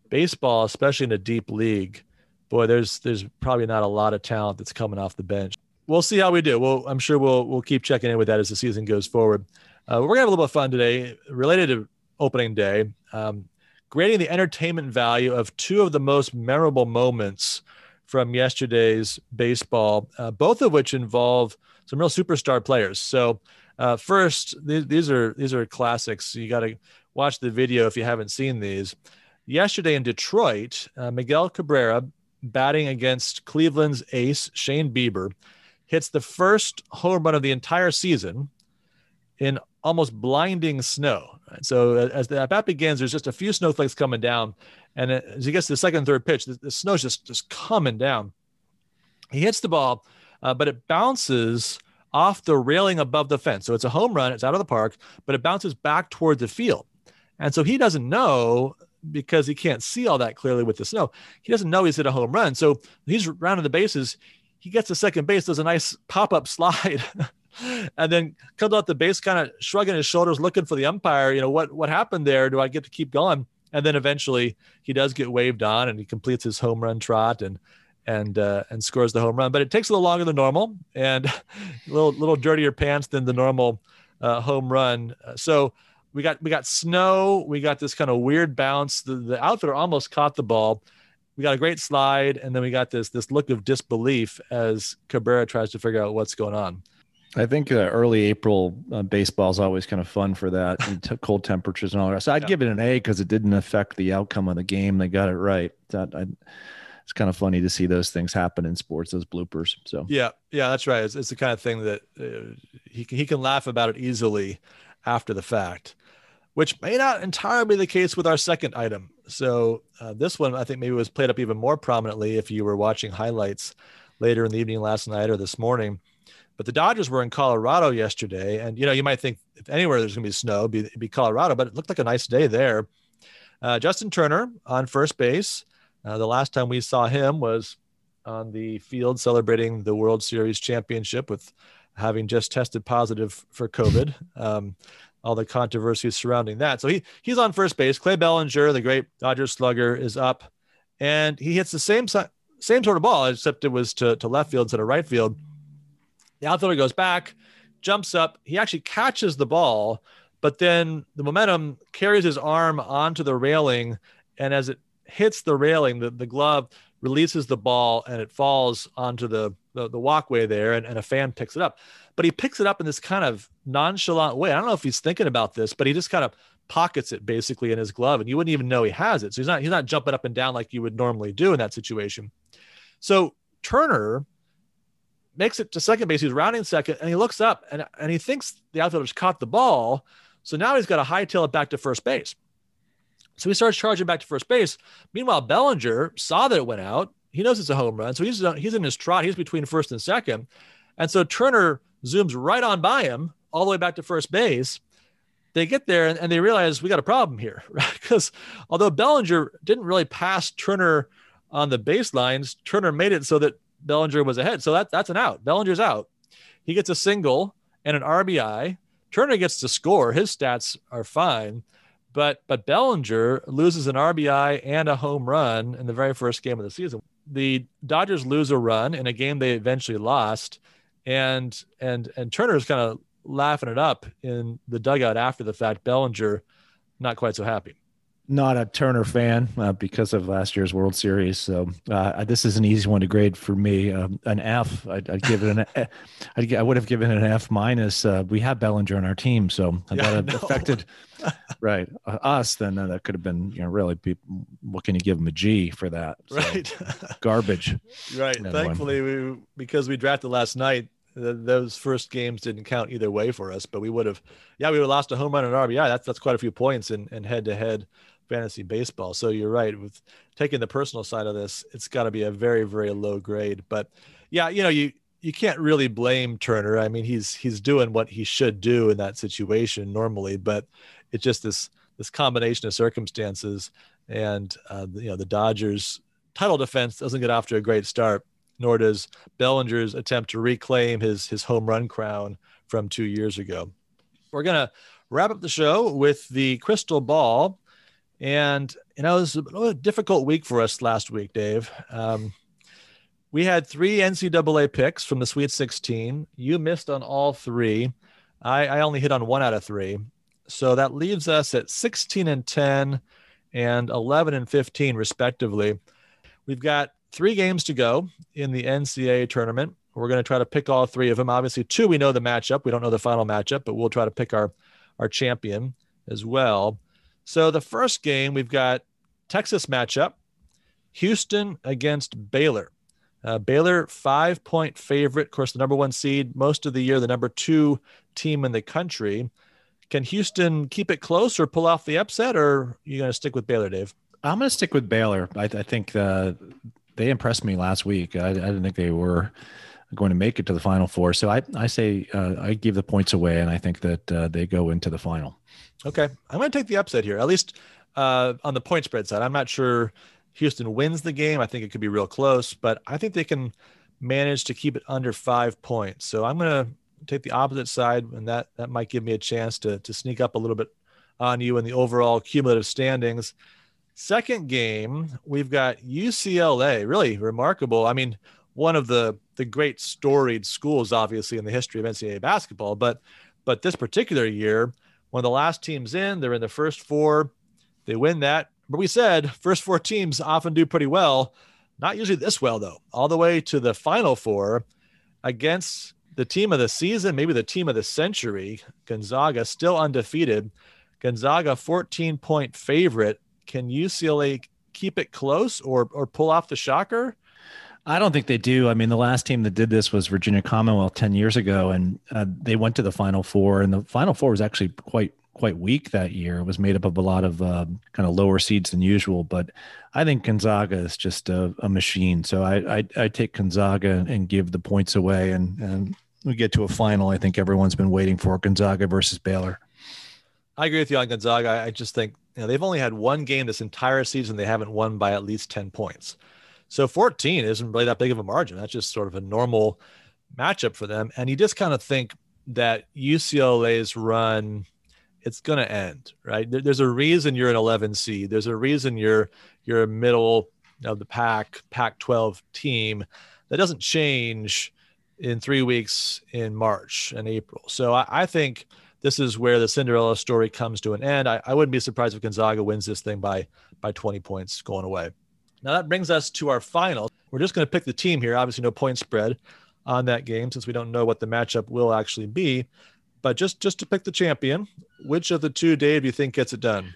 baseball, especially in a deep league, boy, there's there's probably not a lot of talent that's coming off the bench. We'll see how we do. Well, I'm sure we'll we'll keep checking in with that as the season goes forward. Uh, we're gonna have a little bit of fun today related to opening day, um, grading the entertainment value of two of the most memorable moments from yesterday's baseball, uh, both of which involve some real superstar players. So, uh, first, these, these are these are classics. You got to watch the video if you haven't seen these. Yesterday in Detroit, uh, Miguel Cabrera batting against Cleveland's ace Shane Bieber hits the first home run of the entire season in almost blinding snow. So as the at bat begins, there's just a few snowflakes coming down, and as he gets to the second, third pitch, the, the snow's just just coming down. He hits the ball, uh, but it bounces off the railing above the fence. So it's a home run. It's out of the park, but it bounces back toward the field, and so he doesn't know because he can't see all that clearly with the snow. He doesn't know he's hit a home run. So he's rounding the bases. He gets to second base, does a nice pop up *laughs* slide and then comes out the base, kind of shrugging his shoulders, looking for the umpire. You know what what happened there? Do I get to keep going? And then eventually he does get waved on, and he completes his home run trot and and uh, and scores the home run. But it takes a little longer than normal, and a *laughs* little little dirtier pants than the normal uh, home run. So we got we got snow. We got this kind of weird bounce. The, the outfielder almost caught the ball. We got a great slide, and then we got this this look of disbelief as Cabrera tries to figure out what's going on. I think uh, early April uh, baseball is always kind of fun for that, *laughs* and t- cold temperatures and all that. So I'd yeah. give it an A because it didn't affect the outcome of the game. They got it right. That I, it's kind of funny to see those things happen in sports, those bloopers. So yeah, yeah, that's right. It's, it's the kind of thing that uh, he can, he can laugh about it easily after the fact, which may not entirely be the case with our second item. So uh, this one, I think maybe was played up even more prominently if you were watching highlights later in the evening last night or this morning. But the Dodgers were in Colorado yesterday, and you know you might think if anywhere there's going to be snow, be be Colorado, but it looked like a nice day there. Uh, Justin Turner on first base. Uh, the last time we saw him was on the field celebrating the World Series championship with having just tested positive for COVID. *laughs* Um, all the controversies surrounding that. So he he's on first base. Clay Bellinger, the great Dodgers slugger, is up, and he hits the same same sort of ball, except it was to, to left field instead of right field. The outfielder goes back, jumps up. He actually catches the ball, but then the momentum carries his arm onto the railing, and as it hits the railing, the, the glove releases the ball and it falls onto the, the, the walkway there, and, and a fan picks it up. But he picks it up in this kind of nonchalant way. I don't know if he's thinking about this, but he just kind of pockets it basically in his glove, and you wouldn't even know he has it. So he's not he's not jumping up and down like you would normally do in that situation. So Turner makes it to second base. He's rounding second, and he looks up and, and he thinks the outfielder's caught the ball. So now he's got to hightail it back to first base. So he starts charging back to first base. Meanwhile, Bellinger saw that it went out. He knows it's a home run. So he's, he's in his trot. He's between first and second. And so Turner zooms right on by him all the way back to first base. They get there and, and they realize we got a problem here, *laughs* right? Because although Bellinger didn't really pass Turner on the baselines, Turner made it so that Bellinger was ahead. So that, that's an out. Bellinger's out. He gets a single and an RBI. Turner gets to score. His stats are fine. But but Bellinger loses an RBI and a home run in the very first game of the season. The Dodgers lose a run in a game they eventually lost, and and and Turner's kind of laughing it up in the dugout after the fact. Bellinger not quite so happy not a Turner fan uh, because of last year's World Series. So uh, this is an easy one to grade for me. Um, an F. I'd, I'd give it an. *laughs* I'd, I would have given it an F minus. Uh, we have Bellinger on our team, so yeah, that affected *laughs* right uh, us. Then uh, that could have been you know really. Be, what can you give him a G for that? So, right. *laughs* garbage. Right. Thankfully, we because we drafted last night. those first games didn't count either way for us, but we would have, yeah, we would have lost a home run and RBI. That's that's quite a few points in, in head to head fantasy baseball. So you're right with taking the personal side of this, it's got to be a very very low grade. But yeah, you know you you can't really blame Turner. I mean he's he's doing what he should do in that situation normally, but it's just this this combination of circumstances and uh, you know the Dodgers title defense doesn't get off to a great start, nor does Bellinger's attempt to reclaim his his home run crown from two years ago. We're gonna wrap up the show with the crystal ball and you know, it was a difficult week for us last week, Dave. Um, we had three NCAA picks from the Sweet 16. You missed on all three. I, I only hit on one out of three. So that leaves us at 16 and 10 and 11 and 15, respectively. We've got three games to go in the NCAA tournament. We're going to try to pick all three of them. Obviously, two, we know the matchup. We don't know the final matchup, but we'll try to pick our, our champion as well. So the first game, we've got Texas matchup, Houston against Baylor. Uh, Baylor, five point favorite, of course, the number one seed most of the year, the number two team in the country. Can Houston keep it close or pull off the upset, or are you going to stick with Baylor, Dave? I'm going to stick with Baylor. I, I think uh, they impressed me last week. I, I, didn't think they were going to make it to the final four. So I, I say uh, I give the points away, and I think that uh, they go into the final. Okay, I'm going to take the upset here, at least uh, on the point spread side. I'm not sure Houston wins the game. I think it could be real close, but I think they can manage to keep it under five points. So I'm going to take the opposite side, and that that might give me a chance to to sneak up a little bit on you in the overall cumulative standings. Second game, we've got UCLA. Really remarkable. I mean, one of the the great storied schools, obviously, in the history of NCAA basketball, but but this particular year one of the last teams in. They're in the first four. They win that. But we said first four teams often do pretty well. Not usually this well, though. All the way to the final four against the team of the season, maybe the team of the century. Gonzaga still undefeated. Gonzaga 14 point favorite. Can UCLA keep it close or or pull off the shocker? I don't think they do. I mean, the last team that did this was Virginia Commonwealth 10 years ago, and uh, they went to the Final Four, and the Final Four was actually quite quite weak that year. It was made up of a lot of uh, kind of lower seeds than usual, but I think Gonzaga is just a, a machine. So I, I, I take Gonzaga and give the points away, and and we get to a final. I think everyone's been waiting for Gonzaga versus Baylor. I agree with you on Gonzaga. I just think you know they've only had one game this entire season. They haven't won by at least ten points. So 14 isn't really that big of a margin. That's just sort of a normal matchup for them. And you just kind of think that UCLA's run it's going to end, right? There, there's a reason you're an 11 seed. There's a reason you're you're a middle of the pack Pac-12 team. That doesn't change in three weeks in March and April. So I, I think this is where the Cinderella story comes to an end. I, I wouldn't be surprised if Gonzaga wins this thing by by 20 points going away. Now that brings us to our final. We're just going to pick the team here. Obviously, no point spread on that game since we don't know what the matchup will actually be. But just just to pick the champion, which of the two, Dave, do you think gets it done?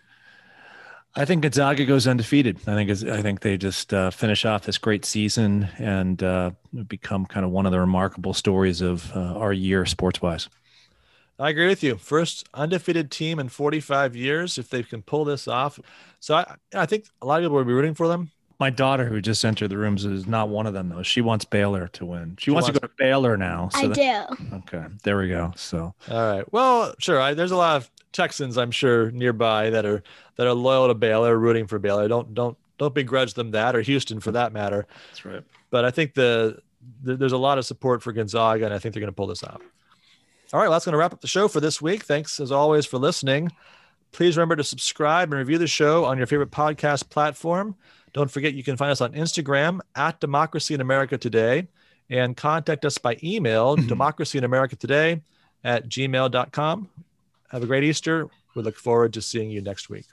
I think Gonzaga goes undefeated. I think I think they just uh, finish off this great season and uh, become kind of one of the remarkable stories of uh, our year sports wise. I agree with you. First undefeated team in 45 years. If they can pull this off, so I, I think a lot of people will be rooting for them. My daughter, who just entered the rooms, is not one of them though. She wants Baylor to win. She, she wants, wants, to go to Baylor now. So I that, do. Okay, there we go. So all right. Well, sure. I, there's a lot of Texans, I'm sure, nearby that are that are loyal to Baylor, rooting for Baylor. Don't don't don't begrudge them that, or Houston for that matter. That's right. But I think the, the there's a lot of support for Gonzaga, and I think they're going to pull this off. All right, well, that's going to wrap up the show for this week. Thanks as always for listening. Please remember to subscribe and review the show on your favorite podcast platform. Don't forget you can find us on Instagram at Democracy in America Today and contact us by email, *clears throat* democracy in America Today at gmail.com. Have a great Easter. We look forward to seeing you next week.